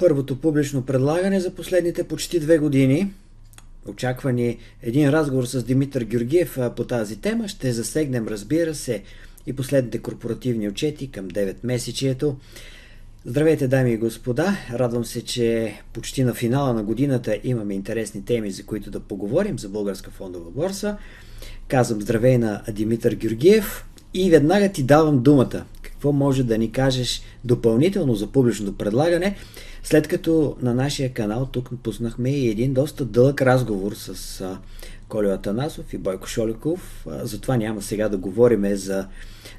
първото публично предлагане за последните почти две години. Очаква ни един разговор с Димитър Георгиев по тази тема. Ще засегнем, разбира се, и последните корпоративни отчети към 9 месечието. Здравейте, дами и господа! Радвам се, че почти на финала на годината имаме интересни теми, за които да поговорим за Българска фондова борса. Казвам здравей на Димитър Георгиев и веднага ти давам думата. Какво може да ни кажеш допълнително за публичното предлагане, след като на нашия канал тук пуснахме и един доста дълъг разговор с Колю Атанасов и Бойко Шоликов. Затова няма сега да говорим за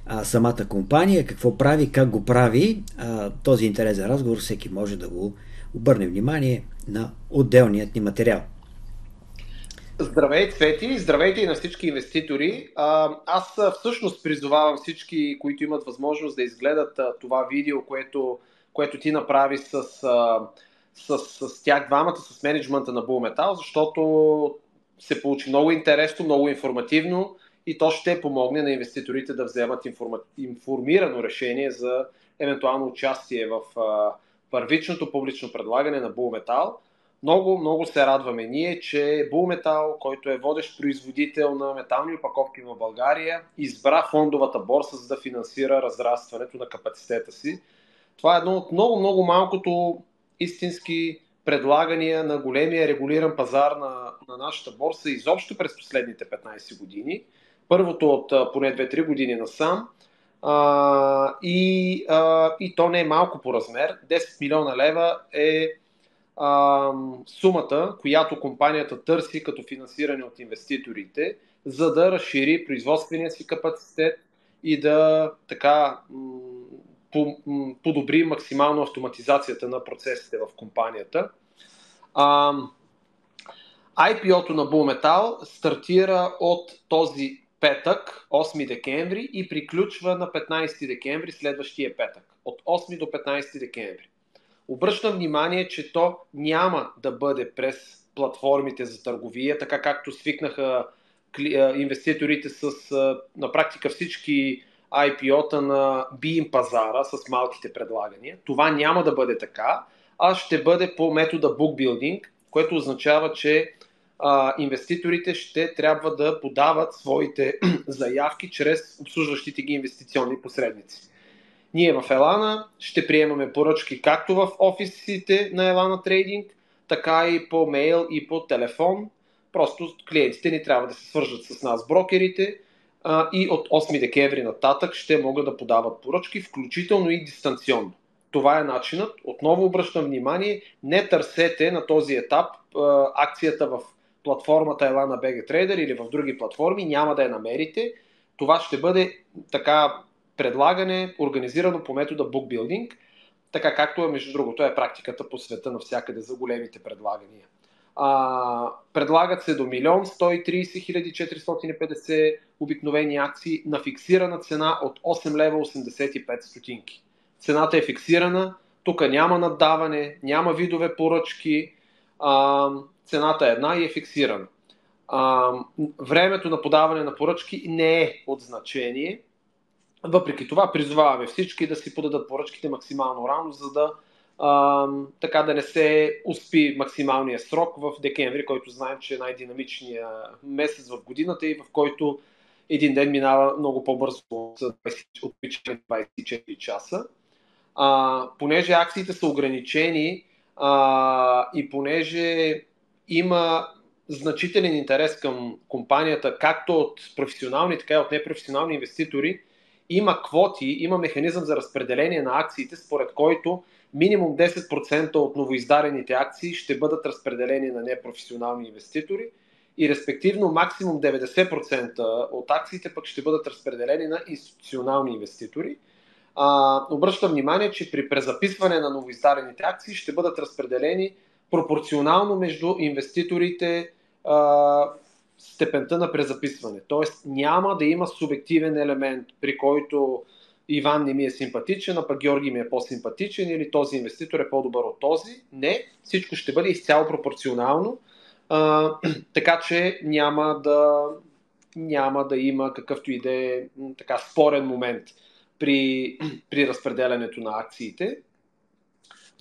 а, самата компания, какво прави, как го прави. А, този интересен разговор всеки може да го обърне внимание на отделният ни материал. Здравейте, Цвети! Здравейте и на всички инвеститори! А, аз всъщност призовавам всички, които имат възможност да изгледат а, това видео, което, което ти направи с, а, с, с тях двамата, с менеджмента на Булметал, защото се получи много интересно, много информативно и то ще помогне на инвеститорите да вземат информа... информирано решение за евентуално участие в а, първичното публично предлагане на Булметал. Много, много се радваме ние, че Булметал, който е водещ производител на метални опаковки в България, избра фондовата борса, за да финансира разрастването на капацитета си. Това е едно от много, много малкото истински предлагания на големия регулиран пазар на, на нашата борса изобщо през последните 15 години. Първото от поне 2-3 години насам. А, и, а, и то не е малко по размер. 10 милиона лева е а, сумата, която компанията търси като финансиране от инвеститорите, за да разшири производствения си капацитет и да така подобри максимално автоматизацията на процесите в компанията. А, IPO-то на Булметал стартира от този петък, 8 декември и приключва на 15 декември следващия петък. От 8 до 15 декември. Обръщам внимание, че то няма да бъде през платформите за търговия, така както свикнаха инвеститорите с на практика всички IPO-та на BIM пазара с малките предлагания. Това няма да бъде така, а ще бъде по метода bookbuilding, което означава, че а, инвеститорите ще трябва да подават своите заявки чрез обслужващите ги инвестиционни посредници. Ние в Елана ще приемаме поръчки както в офисите на Елана Трейдинг, така и по мейл и по телефон. Просто клиентите ни трябва да се свържат с нас, брокерите, а, и от 8 декември нататък ще могат да подават поръчки, включително и дистанционно. Това е начинът. Отново обръщам внимание, не търсете на този етап а, акцията в платформата Elana BG Trader или в други платформи, няма да я намерите. Това ще бъде така предлагане, организирано по метода bookbuilding, така както е, между другото, е практиката по света навсякъде за големите предлагания. А, предлагат се до 1 130 450 обикновени акции на фиксирана цена от 8 лева 85 стотинки. Цената е фиксирана, тук няма наддаване, няма видове поръчки, а, цената е една и е фиксирана. А, времето на подаване на поръчки не е от значение. Въпреки това призоваваме всички да си подадат поръчките максимално рано, за да а, така да не се успи максималния срок в декември, който знаем, че е най-динамичният месец в годината и в който един ден минава много по-бързо от 24 часа. А, понеже акциите са ограничени а, и понеже има значителен интерес към компанията, както от професионални, така и от непрофесионални инвеститори, има квоти, има механизъм за разпределение на акциите, според който минимум 10% от новоиздарените акции ще бъдат разпределени на непрофесионални инвеститори и респективно максимум 90% от акциите пък ще бъдат разпределени на институционални инвеститори. А, обръщам внимание, че при презаписване на новоиздарените акции ще бъдат разпределени пропорционално между инвеститорите а, степента на презаписване. Тоест няма да има субективен елемент, при който Иван не ми е симпатичен, а пък Георги ми е по-симпатичен или този инвеститор е по-добър от този. Не, всичко ще бъде изцяло пропорционално, така че няма да, няма да има какъвто и да е така спорен момент при, при разпределянето на акциите.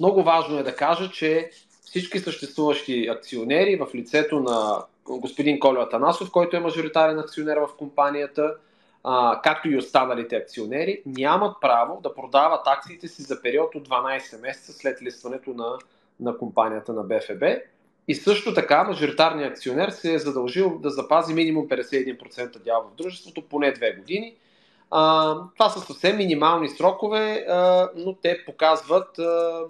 много важно е да кажа, че всички съществуващи акционери в лицето на господин Колю Атанасов, който е мажоритарен акционер в компанията, а, както и останалите акционери, нямат право да продават акциите си за период от 12 месеца след листването на, на компанията на БФБ. И също така мажоритарният акционер се е задължил да запази минимум 51% дял в дружеството поне 2 години. А, това са съвсем минимални срокове, а, но те показват а,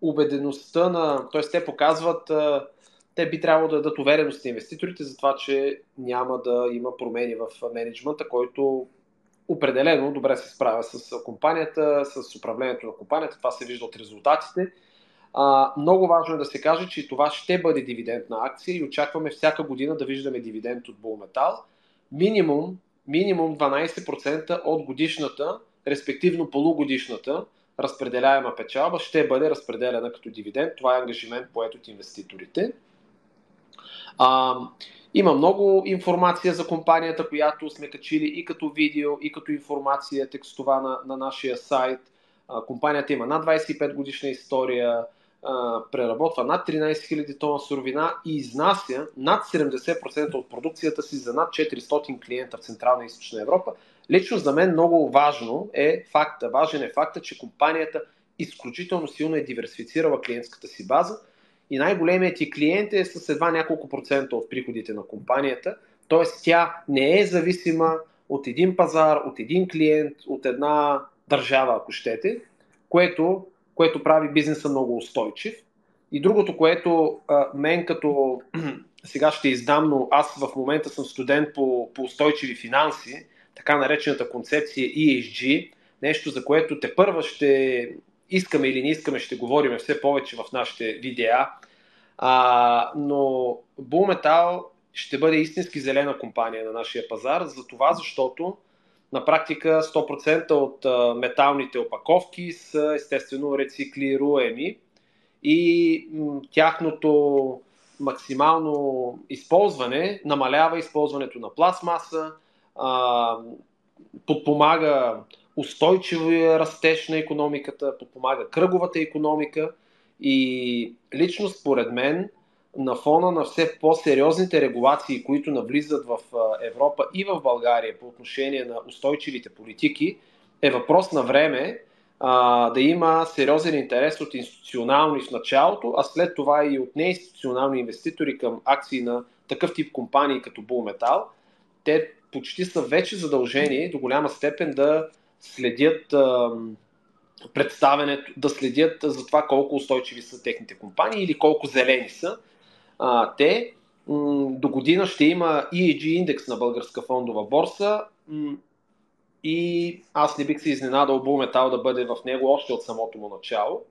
убедеността на. т.е. те показват. А, те би трябвало да дадат увереност на инвеститорите за това, че няма да има промени в менеджмента, който определено добре се справя с компанията, с управлението на компанията. Това се вижда от резултатите. А, много важно е да се каже, че това ще бъде дивидендна акция и очакваме всяка година да виждаме дивиденд от Булметал. Минимум, минимум 12% от годишната, респективно полугодишната разпределяема печалба ще бъде разпределена като дивиденд. Това е ангажимент поет от инвеститорите. А, има много информация за компанията, която сме качили и като видео, и като информация текстова на, на нашия сайт. А, компанията има над 25 годишна история, преработва над 13 000 тона суровина и изнася над 70% от продукцията си за над 400 клиента в Централна и Източна Европа. Лично за мен много важно е факта, важен е факта, че компанията изключително силно е диверсифицирала клиентската си база и най-големият ти клиент е с едва няколко процента от приходите на компанията, т.е. тя не е зависима от един пазар, от един клиент, от една държава, ако щете, което, което прави бизнеса много устойчив. И другото, което а, мен като сега ще издам, но аз в момента съм студент по, по устойчиви финанси, така наречената концепция ESG, нещо за което те първа ще искаме или не искаме, ще говорим все повече в нашите видеа. А, но Metal ще бъде истински зелена компания на нашия пазар, за това защото на практика 100% от а, металните опаковки са естествено рециклируеми и м, тяхното максимално използване намалява използването на пластмаса, а, подпомага устойчивия растеж на економиката, подпомага кръговата економика и лично според мен на фона на все по-сериозните регулации, които навлизат в Европа и в България по отношение на устойчивите политики, е въпрос на време а, да има сериозен интерес от институционални в началото, а след това и от неинституционални инвеститори към акции на такъв тип компании като Булметал. Те почти са вече задължени до голяма степен да следят а, представенето, да следят за това колко устойчиви са техните компании или колко зелени са. А, те м- до година ще има EEG индекс на българска фондова борса м- и аз не бих се изненадал Булметал да бъде в него още от самото му начало.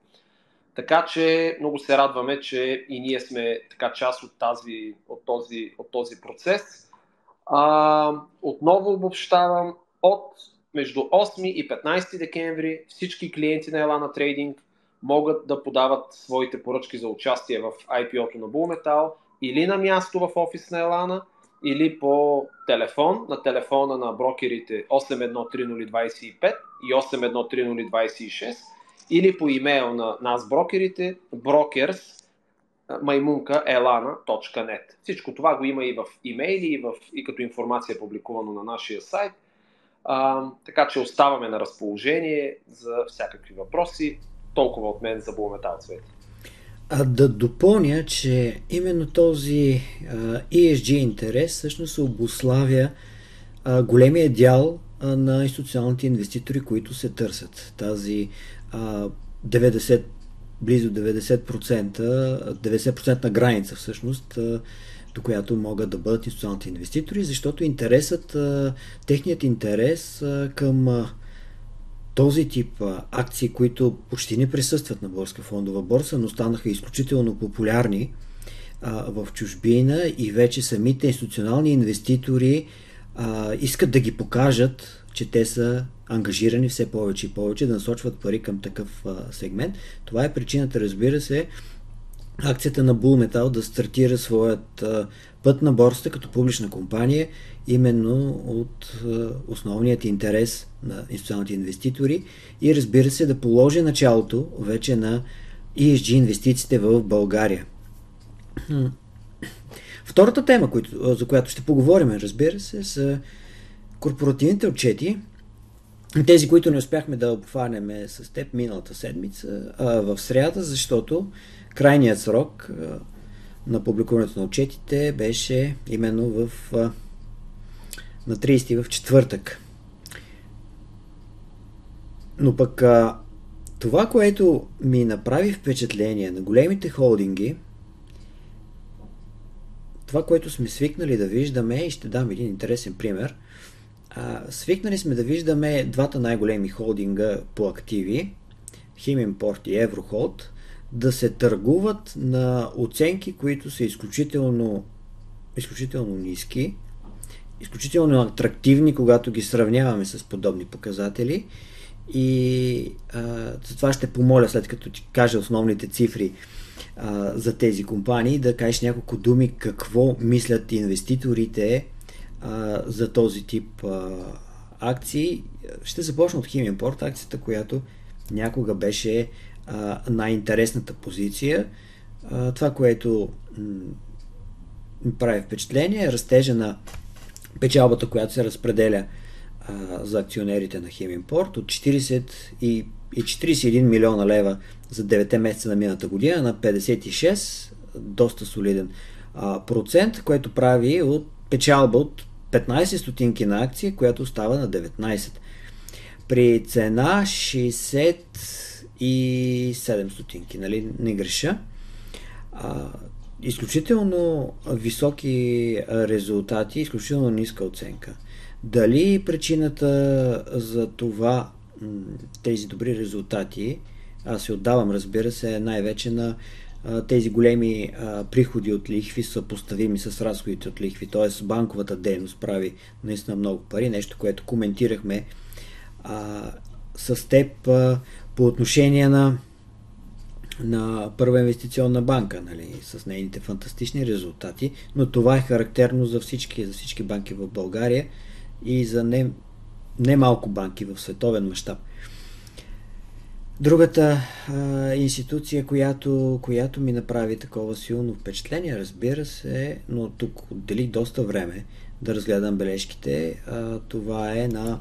Така че много се радваме, че и ние сме така част от, тази, от, този, от този процес. А, отново обобщавам, от между 8 и 15 декември всички клиенти на Elana Trading могат да подават своите поръчки за участие в IPO-то на Bullmetal или на място в офис на Elana, или по телефон, на телефона на брокерите 813025 и 813026, или по имейл на нас брокерите brokers маймунка. Всичко това го има и в имейли, и, в, и като информация публикувано на нашия сайт. А, така че оставаме на разположение за всякакви въпроси. Толкова от мен за Булметал Цвет. А да допълня, че именно този ESG интерес всъщност обославя големия дял на институционалните инвеститори, които се търсят. Тази а, 90, близо 90%, 90% на граница всъщност, до която могат да бъдат институционалните инвеститори, защото интересът, техният интерес към този тип акции, които почти не присъстват на Българска фондова борса, но станаха изключително популярни в чужбина и вече самите институционални инвеститори искат да ги покажат, че те са ангажирани все повече и повече да насочват пари към такъв сегмент. Това е причината, разбира се, акцията на Bull Metal да стартира своят път на борста като публична компания, именно от основният интерес на институционалните инвеститори и разбира се да положи началото вече на ESG инвестициите в България. Втората тема, за която ще поговорим, разбира се, са корпоративните отчети. Тези, които не успяхме да обхванем с теб миналата седмица, а в среда, защото крайният срок на публикуването на отчетите беше именно в, на 30 в четвъртък. Но пък това, което ми направи впечатление на големите холдинги, това, което сме свикнали да виждаме, и ще дам един интересен пример, свикнали сме да виждаме двата най-големи холдинга по активи, Химимпорт и Еврохолд, да се търгуват на оценки, които са изключително, изключително ниски, изключително атрактивни, когато ги сравняваме с подобни показатели. И а, за това ще помоля, след като ти кажа основните цифри а, за тези компании, да кажеш няколко думи какво мислят инвеститорите а, за този тип а, акции. Ще започна от Химиенпорт, акцията, която някога беше най-интересната позиция. А, това, което ми прави впечатление е растежа на печалбата, която се разпределя а, за акционерите на Химимпорт от 40 и, и 41 милиона лева за 9 месеца на мината година на 56, доста солиден а, процент, което прави от печалба от 15 стотинки на акция, която става на 19. При цена 60 и 7 стотинки, нали? Не греша. А, изключително високи резултати, изключително ниска оценка. Дали причината за това тези добри резултати, аз се отдавам, разбира се, най-вече на тези големи а, приходи от лихви са поставими с разходите от лихви, т.е. банковата дейност прави наистина много пари, нещо, което коментирахме а, с теб а, по отношение на, на Първа инвестиционна банка, нали, с нейните фантастични резултати, но това е характерно за всички, за всички банки в България и за не, не малко банки в световен мащаб. Другата а, институция, която, която ми направи такова силно впечатление, разбира се, но тук отделих доста време да разгледам бележките, а, това е на,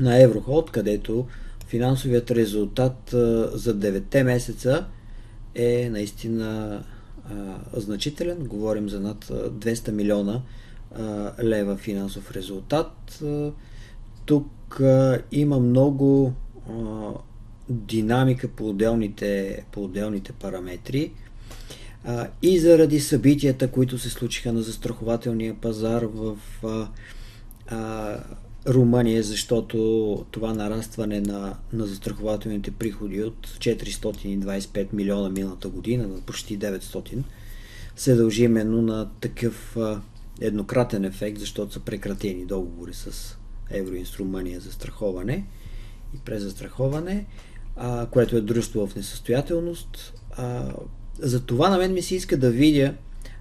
на Евроход, където финансовият резултат за 9 месеца е наистина значителен. Говорим за над 200 милиона лева финансов резултат. Тук има много динамика по отделните, по отделните параметри и заради събитията, които се случиха на застрахователния пазар в Румъния, защото това нарастване на, на застрахователните приходи от 425 милиона миналата година на почти 900 се дължи именно на такъв еднократен ефект, защото са прекратени договори с Евроинс Румъния за страховане и презастраховане а, което е дружество в несъстоятелност. А, за това на мен ми се иска да видя,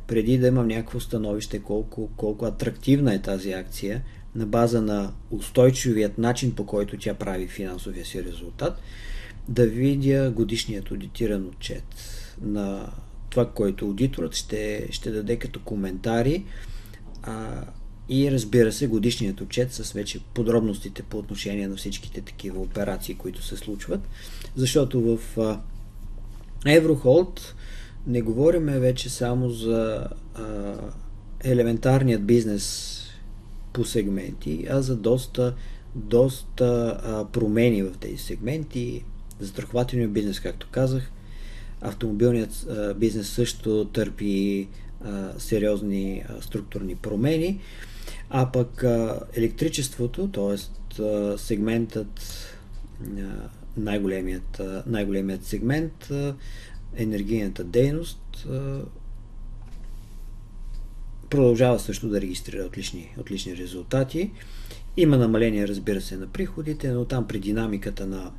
преди да имам някакво становище, колко, колко атрактивна е тази акция, на база на устойчивият начин, по който тя прави финансовия си резултат, да видя годишният аудитиран отчет на това, което аудиторът ще, ще даде като коментари. А, и разбира се годишният отчет с вече подробностите по отношение на всичките такива операции, които се случват. Защото в Еврохолд не говорим вече само за а, елементарният бизнес по сегменти, а за доста, доста а, промени в тези сегменти. Застрахователният бизнес, както казах, автомобилният а, бизнес също търпи а, сериозни а, структурни промени. А пък електричеството, т.е. сегментът, най-големият, най-големият сегмент, енергийната дейност, продължава също да регистрира отлични, отлични резултати. Има намаление, разбира се, на приходите, но там при динамиката на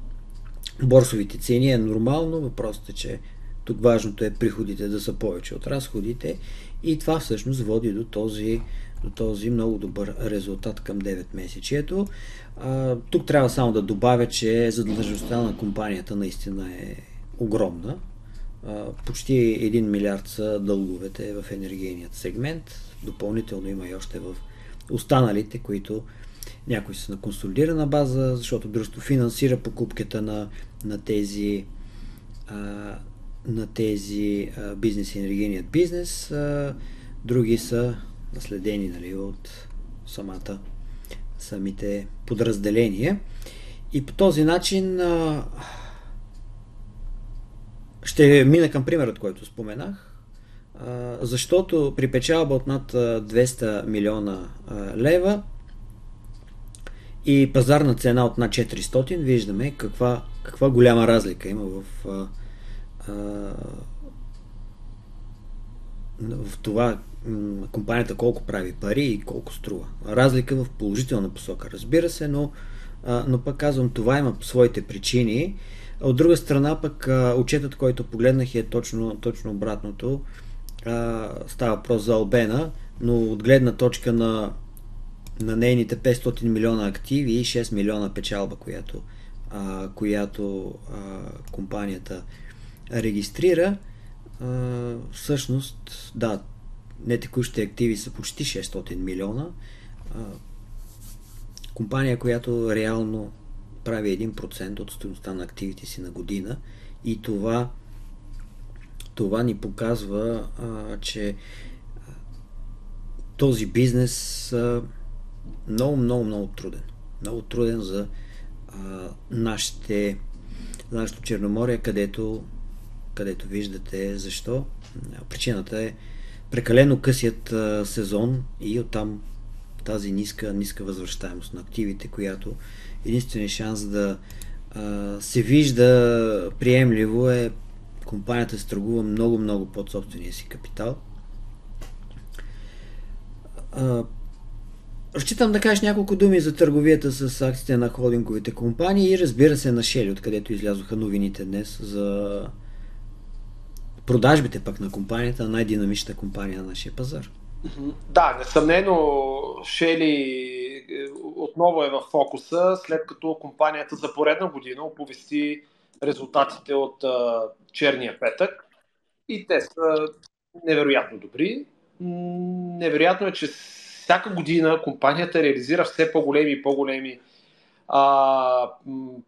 борсовите цени е нормално. Въпросът е, че тук важното е приходите да са повече от разходите и това всъщност води до този до този много добър резултат към 9 месечието. Тук трябва само да добавя, че задължността на компанията наистина е огромна. Почти 1 милиард са дълговете в енергийният сегмент. Допълнително има и още в останалите, които някои са на консолидирана база, защото дружество финансира покупката на, на тези а, на тези бизнес и енергийният бизнес. Други са наследени нали, от самата самите подразделения. И по този начин ще мина към примерът, който споменах, защото при печалба от над 200 милиона лева и пазарна цена от над 400, виждаме каква, каква голяма разлика има в, в това компанията колко прави пари и колко струва. Разлика в положителна посока, разбира се, но, но пък казвам, това има своите причини. От друга страна пък отчетът, който погледнах е точно, точно обратното. Става въпрос за Албена, но от гледна точка на на нейните 500 милиона активи и 6 милиона печалба, която, а, която а, компанията регистрира, а, всъщност, да, не текущите активи са почти 600 милиона. А, компания, която реално прави 1% от стоеността на активите си на година и това това ни показва, а, че този бизнес а, много, много, много труден. Много труден за а, нашите, нашето Черноморие, където, където виждате защо. Причината е прекалено късият а, сезон и оттам тази ниска, ниска възвръщаемост на активите, която единственият шанс да а, се вижда приемливо е компанията се търгува много, много под собствения си капитал. А, Разчитам да кажеш няколко думи за търговията с акциите на холдинговите компании и разбира се на Шели, откъдето излязоха новините днес за продажбите пък на компанията, най-динамичната компания на нашия пазар. Да, несъмнено Шели отново е в фокуса, след като компанията за поредна година оповести резултатите от а, черния петък и те са невероятно добри. Невероятно е, че всяка година компанията реализира все по-големи и по-големи а,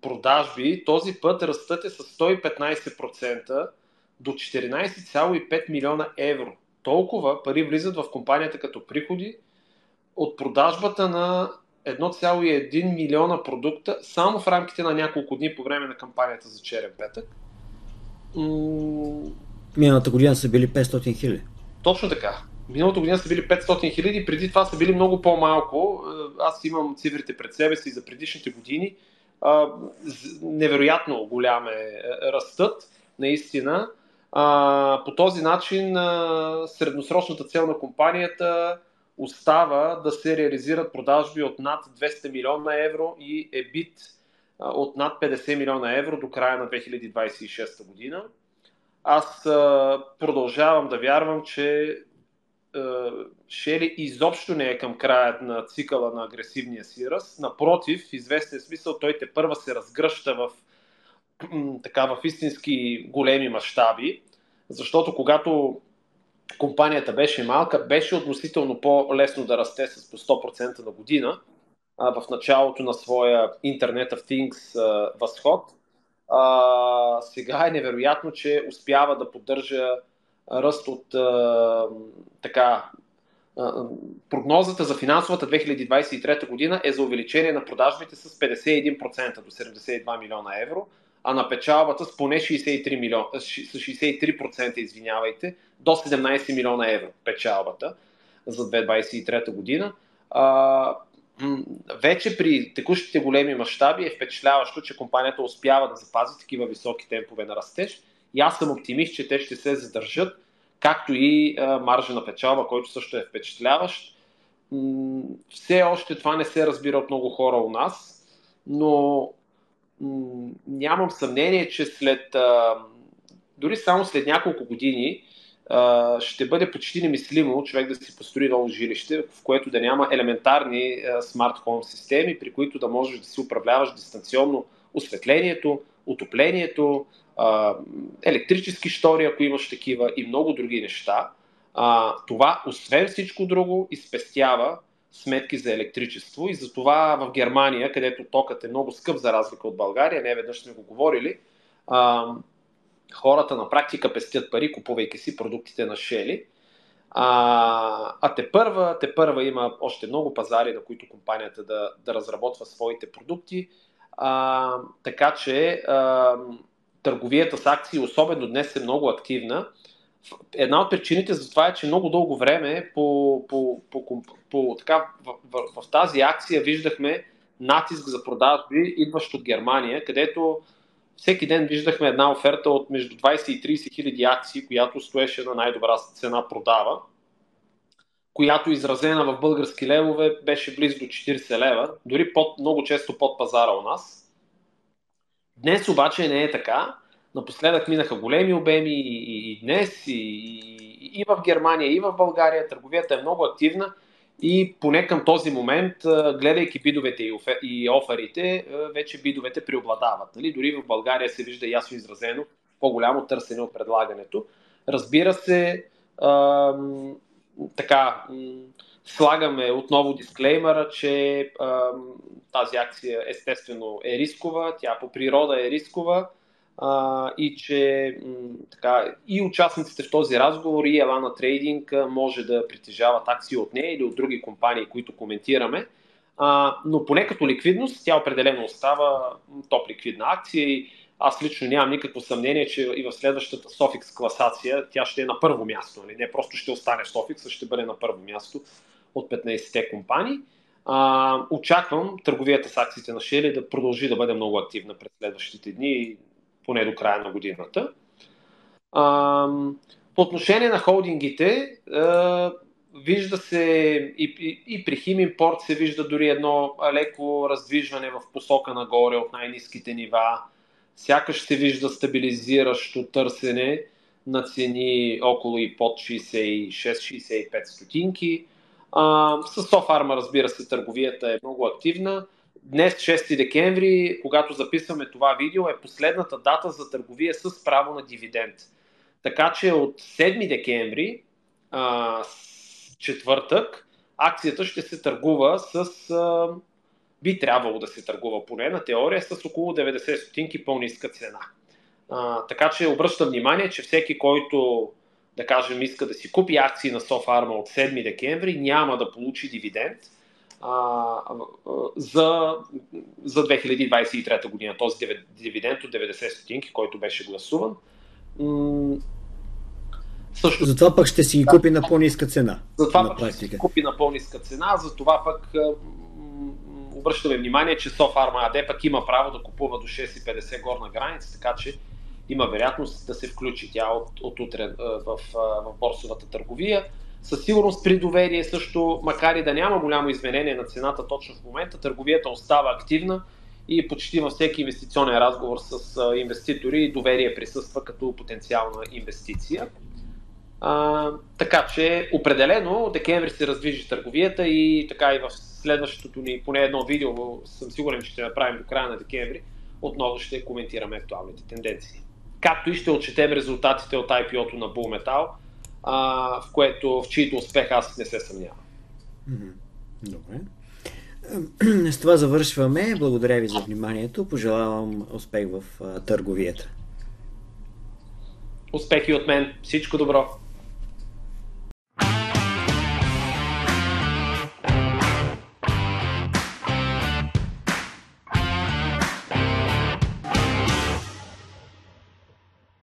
продажби. Този път растът е с 115% до 14,5 милиона евро. Толкова пари влизат в компанията като приходи от продажбата на 1,1 милиона продукта само в рамките на няколко дни по време на кампанията за черен петък. Миналата година са били 500 хиляди. Точно така. Миналата година са били 500 хиляди, преди това са били много по-малко. Е, аз имам цифрите пред себе си за предишните години. Невероятно голям е, е растът, наистина. По този начин средносрочната цел на компанията остава да се реализират продажби от над 200 милиона евро и ебит от над 50 милиона евро до края на 2026 година. Аз продължавам да вярвам, че Шели изобщо не е към края на цикъла на агресивния си ръст. Напротив, в известен смисъл той те първа се разгръща в, така, в истински големи мащаби, защото когато компанията беше малка, беше относително по-лесно да расте с по 100% на година а, в началото на своя Internet of Things а, възход. А, сега е невероятно, че успява да поддържа ръст от а, така а, прогнозата за финансовата 2023 година е за увеличение на продажбите с 51% до 72 милиона евро, а на печалбата с поне 63, милион, с 63% извинявайте, до 17 милиона евро печалбата за 2023 година. А, вече при текущите големи мащаби е впечатляващо, че компанията успява да запази такива високи темпове на растеж и аз съм оптимист, че те ще се задържат, както и маржа на печалба, който също е впечатляващ. Все още това не се разбира от много хора у нас, но нямам съмнение, че след дори само след няколко години ще бъде почти немислимо човек да си построи ново жилище, в което да няма елементарни смарт хоум системи, при които да можеш да си управляваш дистанционно осветлението, отоплението, електрически штори, ако имаш такива и много други неща. Това, освен всичко друго, изпестява сметки за електричество и затова в Германия, където токът е много скъп за разлика от България, не веднъж сме го говорили, а, хората на практика пестят пари, купувайки си продуктите на Шели. А, а те първа, те първа има още много пазари, на които компанията да, да разработва своите продукти. А, така че а, търговията с акции, особено днес, е много активна. Една от причините за това е, че много дълго време по, по, по, по, така, в, в, в тази акция виждахме натиск за продажби, идващ от Германия, където всеки ден виждахме една оферта от между 20 и 30 хиляди акции, която стоеше на най-добра цена продава, която изразена в български левове беше близо до 40 лева, дори под, много често под пазара у нас. Днес обаче не е така. Напоследък минаха големи обеми и, и днес, и, и, и в Германия, и в България. Търговията е много активна и поне към този момент, гледайки бидовете и, оферите, вече бидовете преобладават. Нали? Дори в България се вижда ясно изразено по-голямо търсене от предлагането. Разбира се, ам, така, слагаме отново дисклеймера, че ам, тази акция естествено е рискова, тя по природа е рискова а, и че м, така, и участниците в този разговор и Елана Трейдинг може да притежават акции от нея или от други компании, които коментираме. А, но поне като ликвидност, тя определено остава топ ликвидна акция и аз лично нямам никакво съмнение, че и в следващата Sofix класация тя ще е на първо място. Нали? Не просто ще остане Sofix, а ще бъде на първо място от 15-те компании. А, очаквам търговията с акциите на Шели да продължи да бъде много активна през следващите дни, поне до края на годината. А, по отношение на холдингите, а, вижда се и, и, и при Химимпорт се вижда дори едно леко раздвижване в посока нагоре от най-низките нива. Сякаш се вижда стабилизиращо търсене на цени около и под 66-65 стотинки. А, с Софарма, разбира се, търговията е много активна. Днес, 6 декември, когато записваме това видео, е последната дата за търговия с право на дивиденд. Така че от 7 декември, а, четвъртък, акцията ще се търгува с. А, би трябвало да се търгува поне на теория с около 90 стотинки по-ниска цена. А, така че обръщам внимание, че всеки, който да кажем, иска да си купи акции на Софарма от 7 декември, няма да получи дивиденд а, за, за 2023 година. Този дивиденд от 90 стотинки, който беше гласуван. Също... Затова пък ще си ги купи на по-ниска цена. Затова пък ще си купи на по-ниска цена, затова пък обръщаме внимание, че Софарма АД пък има право да купува до 6,50 горна граница, така че има вероятност да се включи тя от, от утре в, в борсовата търговия. Със сигурност при доверие също, макар и да няма голямо изменение на цената точно в момента, търговията остава активна и почти във всеки инвестиционен разговор с инвеститори доверие присъства като потенциална инвестиция. А, така че определено декември се раздвижи търговията и така и в следващото ни поне едно видео съм сигурен, че ще направим до края на декември, отново ще коментираме актуалните тенденции както и ще отчетем резултатите от IPO-то на Bull Metal, а, в което в чието успех аз не се съмнявам. Добре. С това завършваме. Благодаря ви за вниманието. Пожелавам успех в търговията. Успехи от мен. Всичко добро.